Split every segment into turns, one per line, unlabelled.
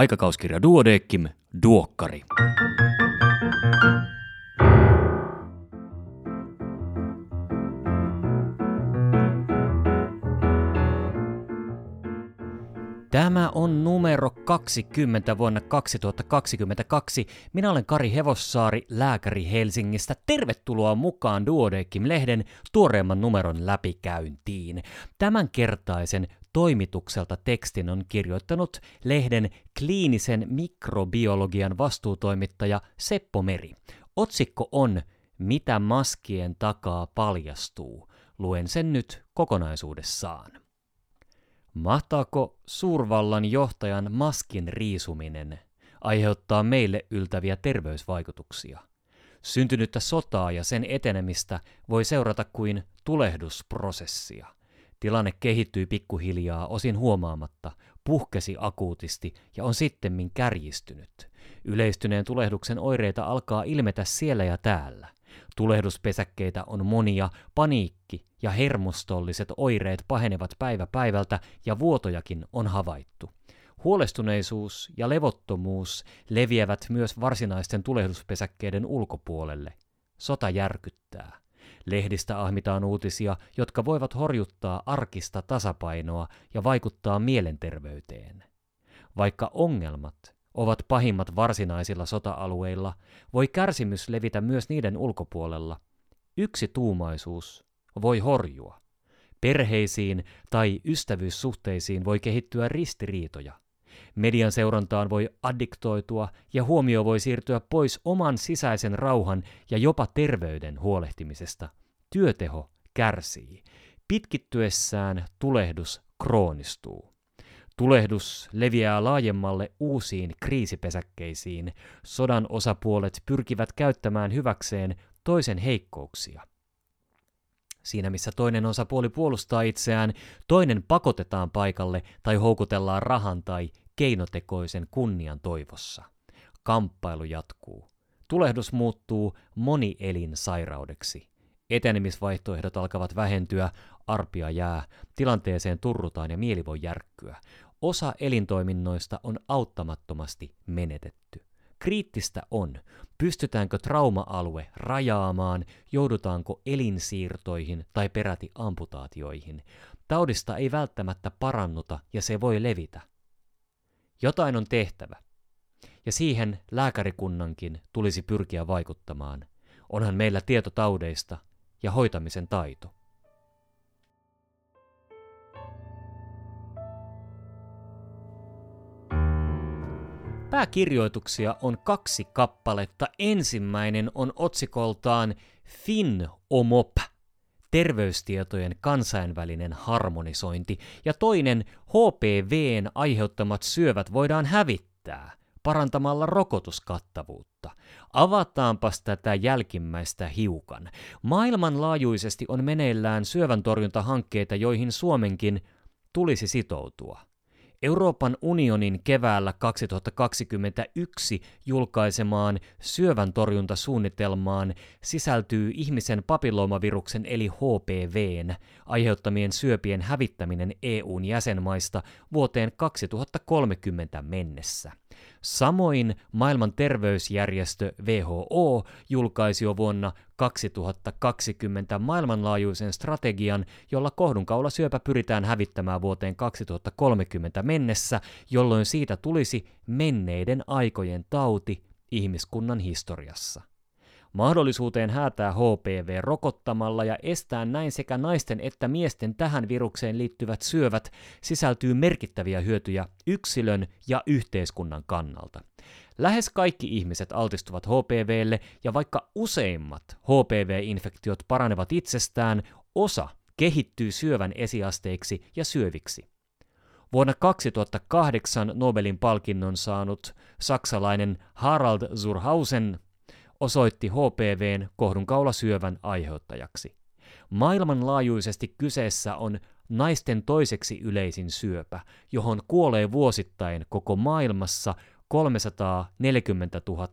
Aikakauskirja Duodeckim, Duokkari. Tämä on numero 20 vuonna 2022. Minä olen Kari Hevossaari, lääkäri Helsingistä. Tervetuloa mukaan Duodeckim-lehden tuoreemman numeron läpikäyntiin. Tämänkertaisen toimitukselta tekstin on kirjoittanut lehden kliinisen mikrobiologian vastuutoimittaja Seppo Meri. Otsikko on Mitä maskien takaa paljastuu? Luen sen nyt kokonaisuudessaan. Mahtaako suurvallan johtajan maskin riisuminen aiheuttaa meille yltäviä terveysvaikutuksia? Syntynyttä sotaa ja sen etenemistä voi seurata kuin tulehdusprosessia. Tilanne kehittyi pikkuhiljaa osin huomaamatta, puhkesi akuutisti ja on sittemmin kärjistynyt. Yleistyneen tulehduksen oireita alkaa ilmetä siellä ja täällä. Tulehduspesäkkeitä on monia, paniikki ja hermostolliset oireet pahenevat päivä päivältä ja vuotojakin on havaittu. Huolestuneisuus ja levottomuus leviävät myös varsinaisten tulehduspesäkkeiden ulkopuolelle. Sota järkyttää. Lehdistä ahmitaan uutisia, jotka voivat horjuttaa arkista tasapainoa ja vaikuttaa mielenterveyteen. Vaikka ongelmat ovat pahimmat varsinaisilla sota-alueilla, voi kärsimys levitä myös niiden ulkopuolella. Yksi tuumaisuus voi horjua. Perheisiin tai ystävyyssuhteisiin voi kehittyä ristiriitoja. Median seurantaan voi addiktoitua ja huomio voi siirtyä pois oman sisäisen rauhan ja jopa terveyden huolehtimisesta. Työteho kärsii. Pitkittyessään tulehdus kroonistuu. Tulehdus leviää laajemmalle uusiin kriisipesäkkeisiin. Sodan osapuolet pyrkivät käyttämään hyväkseen toisen heikkouksia. Siinä missä toinen osapuoli puolustaa itseään, toinen pakotetaan paikalle tai houkutellaan rahan tai keinotekoisen kunnian toivossa. Kamppailu jatkuu. Tulehdus muuttuu monielin-sairaudeksi. Etenemisvaihtoehdot alkavat vähentyä, arpia jää, tilanteeseen turrutaan ja mieli voi järkkyä. Osa elintoiminnoista on auttamattomasti menetetty. Kriittistä on, pystytäänkö trauma-alue rajaamaan, joudutaanko elinsiirtoihin tai peräti amputaatioihin. Taudista ei välttämättä parannuta ja se voi levitä. Jotain on tehtävä. Ja siihen lääkärikunnankin tulisi pyrkiä vaikuttamaan. Onhan meillä tieto taudeista ja hoitamisen taito. Pääkirjoituksia on kaksi kappaletta. Ensimmäinen on otsikoltaan FinOmop, terveystietojen kansainvälinen harmonisointi, ja toinen HPVn aiheuttamat syövät voidaan hävittää parantamalla rokotuskattavuutta. Avataanpas tätä jälkimmäistä hiukan. Maailmanlaajuisesti on meneillään syöväntorjuntahankkeita, joihin Suomenkin tulisi sitoutua. Euroopan unionin keväällä 2021 julkaisemaan syövän torjuntasuunnitelmaan sisältyy ihmisen papilloomaviruksen eli HPVn aiheuttamien syöpien hävittäminen EUn jäsenmaista vuoteen 2030 mennessä. Samoin maailman terveysjärjestö WHO julkaisi jo vuonna 2020 maailmanlaajuisen strategian, jolla kohdunkaulasyöpä pyritään hävittämään vuoteen 2030 mennessä, jolloin siitä tulisi menneiden aikojen tauti ihmiskunnan historiassa. Mahdollisuuteen häätää HPV rokottamalla ja estää näin sekä naisten että miesten tähän virukseen liittyvät syövät sisältyy merkittäviä hyötyjä yksilön ja yhteiskunnan kannalta. Lähes kaikki ihmiset altistuvat HPVlle ja vaikka useimmat HPV-infektiot paranevat itsestään, osa kehittyy syövän esiasteiksi ja syöviksi. Vuonna 2008 Nobelin palkinnon saanut saksalainen Harald Zurhausen osoitti HPVn kohdunkaulasyövän aiheuttajaksi. Maailmanlaajuisesti kyseessä on naisten toiseksi yleisin syöpä, johon kuolee vuosittain koko maailmassa 340 000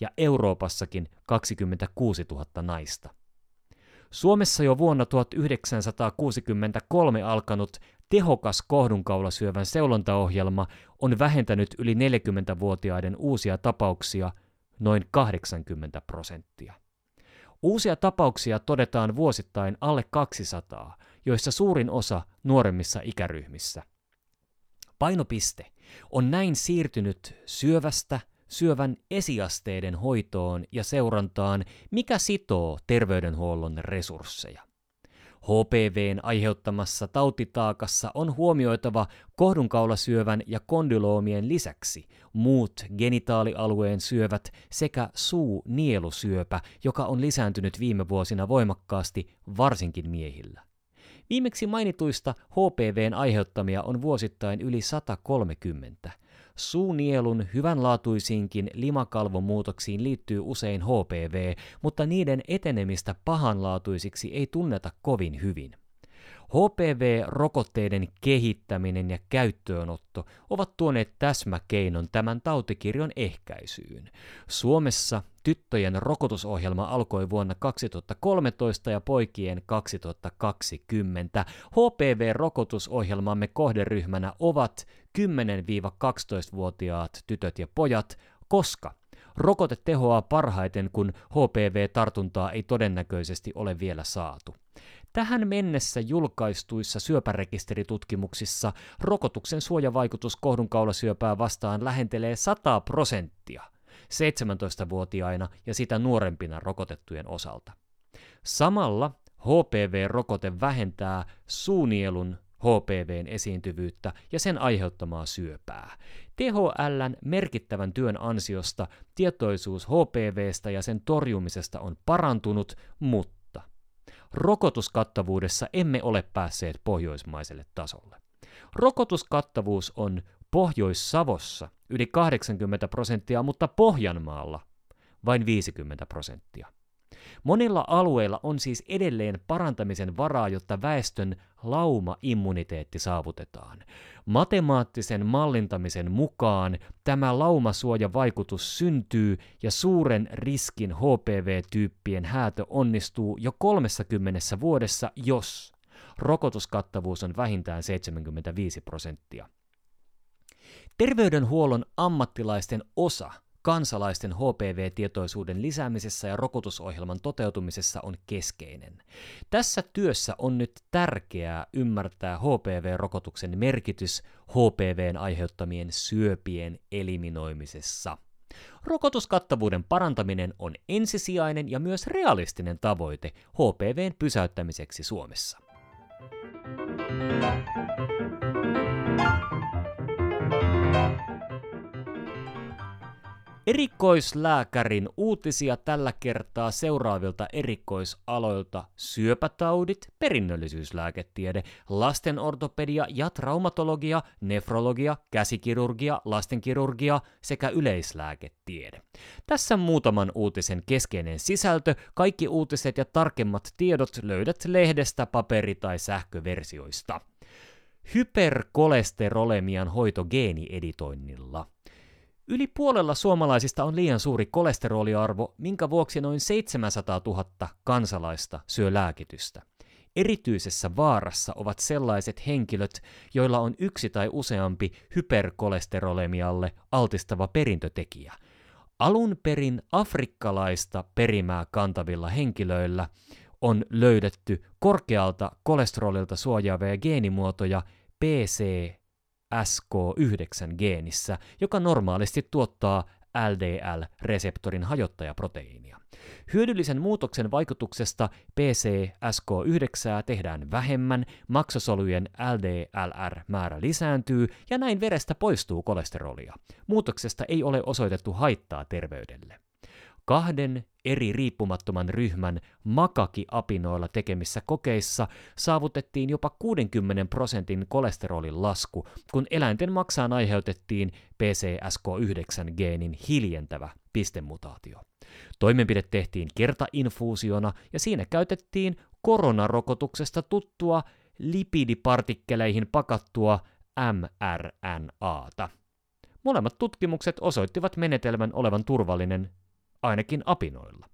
ja Euroopassakin 26 000 naista. Suomessa jo vuonna 1963 alkanut tehokas kohdunkaulasyövän seulontaohjelma on vähentänyt yli 40-vuotiaiden uusia tapauksia noin 80 prosenttia. Uusia tapauksia todetaan vuosittain alle 200, joissa suurin osa nuoremmissa ikäryhmissä. Painopiste on näin siirtynyt syövästä syövän esiasteiden hoitoon ja seurantaan, mikä sitoo terveydenhuollon resursseja. HPVn aiheuttamassa tautitaakassa on huomioitava kohdunkaulasyövän ja kondyloomien lisäksi muut genitaalialueen syövät sekä suu-nielusyöpä, joka on lisääntynyt viime vuosina voimakkaasti varsinkin miehillä. Viimeksi mainituista HPVn aiheuttamia on vuosittain yli 130. Suunielun hyvänlaatuisiinkin limakalvomuutoksiin liittyy usein HPV, mutta niiden etenemistä pahanlaatuisiksi ei tunneta kovin hyvin. HPV-rokotteiden kehittäminen ja käyttöönotto ovat tuoneet täsmäkeinon tämän tautikirjon ehkäisyyn. Suomessa tyttöjen rokotusohjelma alkoi vuonna 2013 ja poikien 2020. HPV-rokotusohjelmamme kohderyhmänä ovat 10-12-vuotiaat tytöt ja pojat, koska rokote tehoaa parhaiten, kun HPV-tartuntaa ei todennäköisesti ole vielä saatu. Tähän mennessä julkaistuissa syöpärekisteritutkimuksissa rokotuksen suojavaikutus kohdunkaulasyöpää vastaan lähentelee 100 prosenttia 17-vuotiaina ja sitä nuorempina rokotettujen osalta. Samalla HPV-rokote vähentää suunielun HPVn esiintyvyyttä ja sen aiheuttamaa syöpää. THLn merkittävän työn ansiosta tietoisuus HPVstä ja sen torjumisesta on parantunut, mutta rokotuskattavuudessa emme ole päässeet pohjoismaiselle tasolle. Rokotuskattavuus on Pohjois-Savossa yli 80 prosenttia, mutta Pohjanmaalla vain 50 prosenttia. Monilla alueilla on siis edelleen parantamisen varaa, jotta väestön lauma-immuniteetti saavutetaan. Matemaattisen mallintamisen mukaan tämä laumasuojavaikutus syntyy ja suuren riskin HPV-tyyppien häätö onnistuu jo 30 vuodessa, jos rokotuskattavuus on vähintään 75 prosenttia. Terveydenhuollon ammattilaisten osa kansalaisten HPV-tietoisuuden lisäämisessä ja rokotusohjelman toteutumisessa on keskeinen. Tässä työssä on nyt tärkeää ymmärtää HPV-rokotuksen merkitys HPVn aiheuttamien syöpien eliminoimisessa. Rokotuskattavuuden parantaminen on ensisijainen ja myös realistinen tavoite HPVn pysäyttämiseksi Suomessa. Erikoislääkärin uutisia tällä kertaa seuraavilta erikoisaloilta syöpätaudit, perinnöllisyyslääketiede, lastenortopedia ja traumatologia, nefrologia, käsikirurgia, lastenkirurgia sekä yleislääketiede. Tässä muutaman uutisen keskeinen sisältö. Kaikki uutiset ja tarkemmat tiedot löydät lehdestä, paperi- tai sähköversioista. Hyperkolesterolemian hoito geenieditoinnilla. Yli puolella suomalaisista on liian suuri kolesteroliarvo, minkä vuoksi noin 700 000 kansalaista syö lääkitystä. Erityisessä vaarassa ovat sellaiset henkilöt, joilla on yksi tai useampi hyperkolesterolemialle altistava perintötekijä. Alun perin afrikkalaista perimää kantavilla henkilöillä on löydetty korkealta kolesterolilta suojaavia geenimuotoja PC SK9-geenissä, joka normaalisti tuottaa LDL-reseptorin hajottajaproteiinia. Hyödyllisen muutoksen vaikutuksesta PCSK9 tehdään vähemmän, maksosolujen LDLR-määrä lisääntyy ja näin verestä poistuu kolesterolia. Muutoksesta ei ole osoitettu haittaa terveydelle kahden eri riippumattoman ryhmän makakiapinoilla tekemissä kokeissa saavutettiin jopa 60 prosentin kolesterolin lasku, kun eläinten maksaan aiheutettiin PCSK9-geenin hiljentävä pistemutaatio. Toimenpide tehtiin kertainfuusiona ja siinä käytettiin koronarokotuksesta tuttua lipidipartikkeleihin pakattua mRNAta. Molemmat tutkimukset osoittivat menetelmän olevan turvallinen ainakin apinoilla.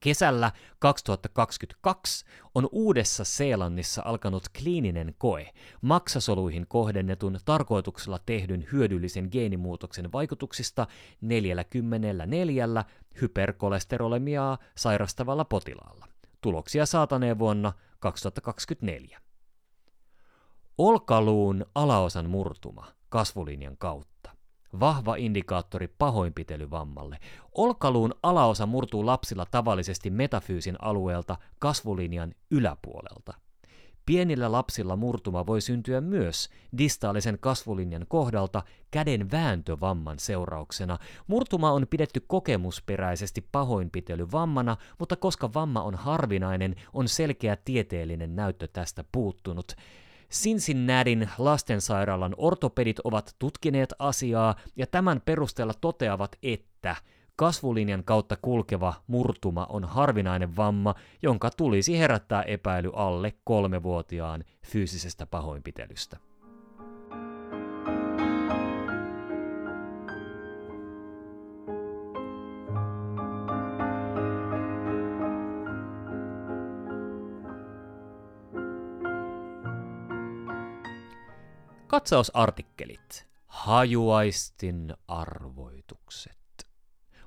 Kesällä 2022 on Uudessa Seelannissa alkanut kliininen koe maksasoluihin kohdennetun tarkoituksella tehdyn hyödyllisen geenimuutoksen vaikutuksista 44 hyperkolesterolemiaa sairastavalla potilaalla. Tuloksia saataneen vuonna 2024. Olkaluun alaosan murtuma kasvulinjan kautta vahva indikaattori pahoinpitelyvammalle. Olkaluun alaosa murtuu lapsilla tavallisesti metafyysin alueelta kasvulinjan yläpuolelta. Pienillä lapsilla murtuma voi syntyä myös distaalisen kasvulinjan kohdalta käden vääntövamman seurauksena. Murtuma on pidetty kokemusperäisesti pahoinpitelyvammana, mutta koska vamma on harvinainen, on selkeä tieteellinen näyttö tästä puuttunut. Cincinnatin lastensairaalan ortopedit ovat tutkineet asiaa ja tämän perusteella toteavat, että kasvulinjan kautta kulkeva murtuma on harvinainen vamma, jonka tulisi herättää epäily alle kolmevuotiaan fyysisestä pahoinpitelystä. Katsausartikkelit. Hajuaistin arvoitukset.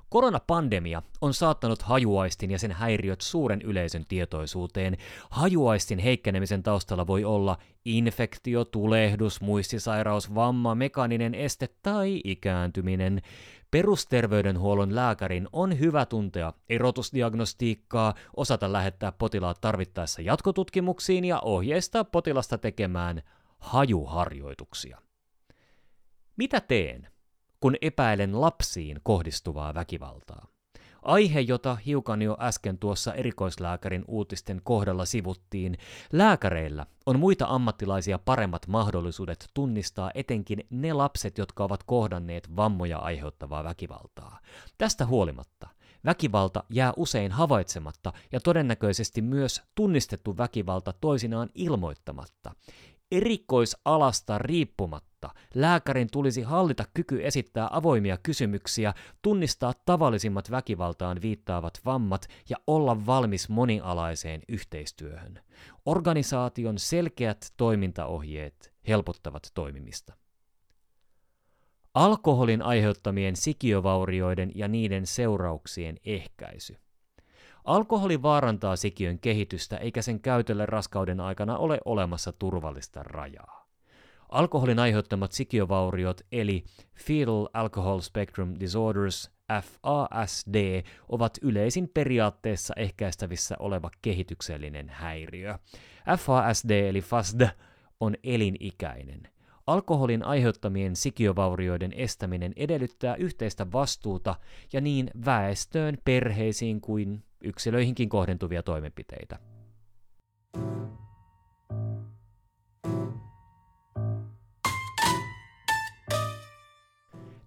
Koronapandemia on saattanut hajuaistin ja sen häiriöt suuren yleisön tietoisuuteen. Hajuaistin heikkenemisen taustalla voi olla infektio, tulehdus, muistisairaus, vamma, mekaaninen este tai ikääntyminen. Perusterveydenhuollon lääkärin on hyvä tuntea erotusdiagnostiikkaa, osata lähettää potilaat tarvittaessa jatkotutkimuksiin ja ohjeistaa potilasta tekemään hajuharjoituksia. Mitä teen, kun epäilen lapsiin kohdistuvaa väkivaltaa? Aihe, jota hiukan jo äsken tuossa erikoislääkärin uutisten kohdalla sivuttiin, lääkäreillä on muita ammattilaisia paremmat mahdollisuudet tunnistaa etenkin ne lapset, jotka ovat kohdanneet vammoja aiheuttavaa väkivaltaa. Tästä huolimatta väkivalta jää usein havaitsematta ja todennäköisesti myös tunnistettu väkivalta toisinaan ilmoittamatta. Erikoisalasta riippumatta lääkärin tulisi hallita kyky esittää avoimia kysymyksiä, tunnistaa tavallisimmat väkivaltaan viittaavat vammat ja olla valmis monialaiseen yhteistyöhön. Organisaation selkeät toimintaohjeet helpottavat toimimista. Alkoholin aiheuttamien sikiövaurioiden ja niiden seurauksien ehkäisy – Alkoholi vaarantaa sikiön kehitystä eikä sen käytölle raskauden aikana ole olemassa turvallista rajaa. Alkoholin aiheuttamat sikiövauriot eli Fetal Alcohol Spectrum Disorders FASD ovat yleisin periaatteessa ehkäistävissä oleva kehityksellinen häiriö. FASD eli FASD on elinikäinen. Alkoholin aiheuttamien sikiövaurioiden estäminen edellyttää yhteistä vastuuta ja niin väestöön, perheisiin kuin yksilöihinkin kohdentuvia toimenpiteitä.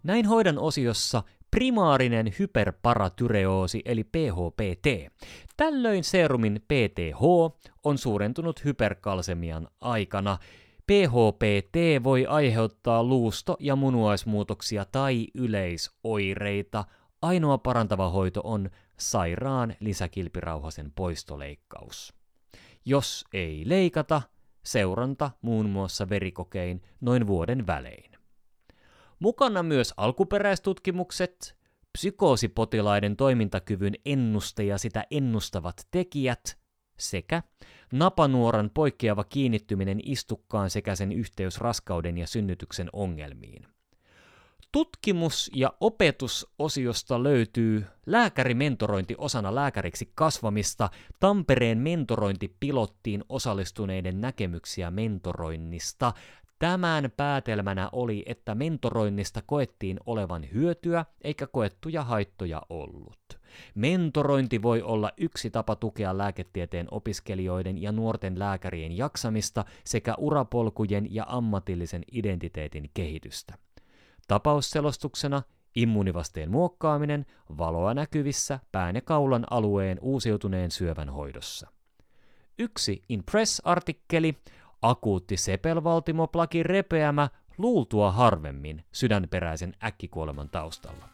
Näin hoidan osiossa primaarinen hyperparatyreoosi eli PHPT. Tällöin serumin PTH on suurentunut hyperkalsemian aikana. PHPT voi aiheuttaa luusto- ja munuaismuutoksia tai yleisoireita. Ainoa parantava hoito on sairaan lisäkilpirauhasen poistoleikkaus. Jos ei leikata, seuranta muun muassa verikokein noin vuoden välein. Mukana myös alkuperäistutkimukset, psykoosipotilaiden toimintakyvyn ennuste ja sitä ennustavat tekijät sekä napanuoran poikkeava kiinnittyminen istukkaan sekä sen yhteys raskauden ja synnytyksen ongelmiin. Tutkimus- ja opetusosiosta löytyy lääkärimentorointi osana lääkäriksi kasvamista, Tampereen mentorointipilottiin osallistuneiden näkemyksiä mentoroinnista. Tämän päätelmänä oli, että mentoroinnista koettiin olevan hyötyä eikä koettuja haittoja ollut. Mentorointi voi olla yksi tapa tukea lääketieteen opiskelijoiden ja nuorten lääkärien jaksamista sekä urapolkujen ja ammatillisen identiteetin kehitystä. Tapausselostuksena immuunivasteen muokkaaminen valoa näkyvissä pään ja kaulan alueen uusiutuneen syövän hoidossa. Yksi Impress-artikkeli, akuutti sepelvaltimoplaki repeämä luultua harvemmin sydänperäisen äkkikuoleman taustalla.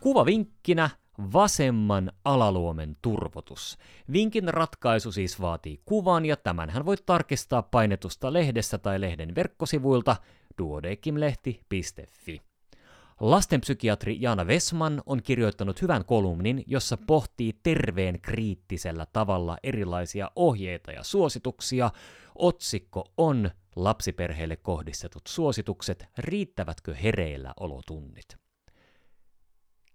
Kuvavinkkinä vasemman alaluomen turvotus. Vinkin ratkaisu siis vaatii kuvan ja tämänhän voit tarkistaa painetusta lehdestä tai lehden verkkosivuilta duodekimlehti.fi. Lastenpsykiatri Jaana Vesman on kirjoittanut hyvän kolumnin, jossa pohtii terveen kriittisellä tavalla erilaisia ohjeita ja suosituksia. Otsikko on Lapsiperheille kohdistetut suositukset, riittävätkö hereillä olotunnit?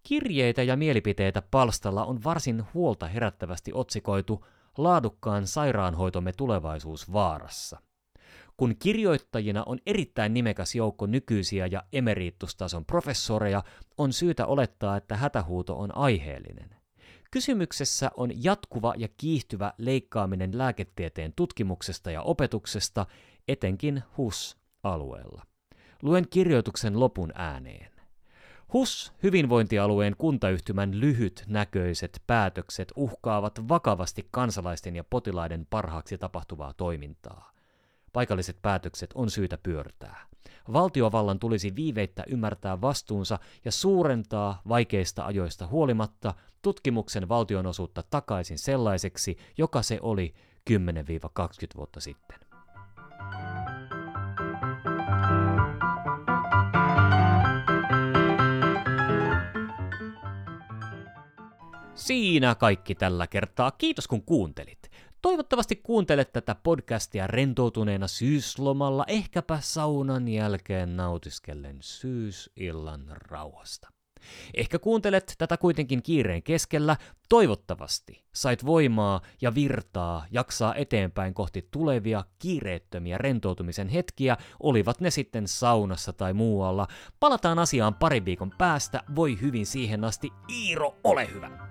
Kirjeitä ja mielipiteitä palstalla on varsin huolta herättävästi otsikoitu Laadukkaan sairaanhoitomme tulevaisuus vaarassa. Kun kirjoittajina on erittäin nimekäs joukko nykyisiä ja emeriitustason professoreja, on syytä olettaa, että hätähuuto on aiheellinen. Kysymyksessä on jatkuva ja kiihtyvä leikkaaminen lääketieteen tutkimuksesta ja opetuksesta, etenkin HUS-alueella. Luen kirjoituksen lopun ääneen. HUS, hyvinvointialueen kuntayhtymän lyhytnäköiset päätökset uhkaavat vakavasti kansalaisten ja potilaiden parhaaksi tapahtuvaa toimintaa. Paikalliset päätökset on syytä pyörtää. Valtiovallan tulisi viiveittä ymmärtää vastuunsa ja suurentaa vaikeista ajoista huolimatta tutkimuksen valtionosuutta takaisin sellaiseksi, joka se oli 10-20 vuotta sitten. Siinä kaikki tällä kertaa. Kiitos kun kuuntelit. Toivottavasti kuuntelet tätä podcastia rentoutuneena syyslomalla, ehkäpä saunan jälkeen nautiskellen syysillan rauhasta. Ehkä kuuntelet tätä kuitenkin kiireen keskellä. Toivottavasti sait voimaa ja virtaa jaksaa eteenpäin kohti tulevia kiireettömiä rentoutumisen hetkiä, olivat ne sitten saunassa tai muualla. Palataan asiaan parin viikon päästä. Voi hyvin siihen asti. Iiro, ole hyvä!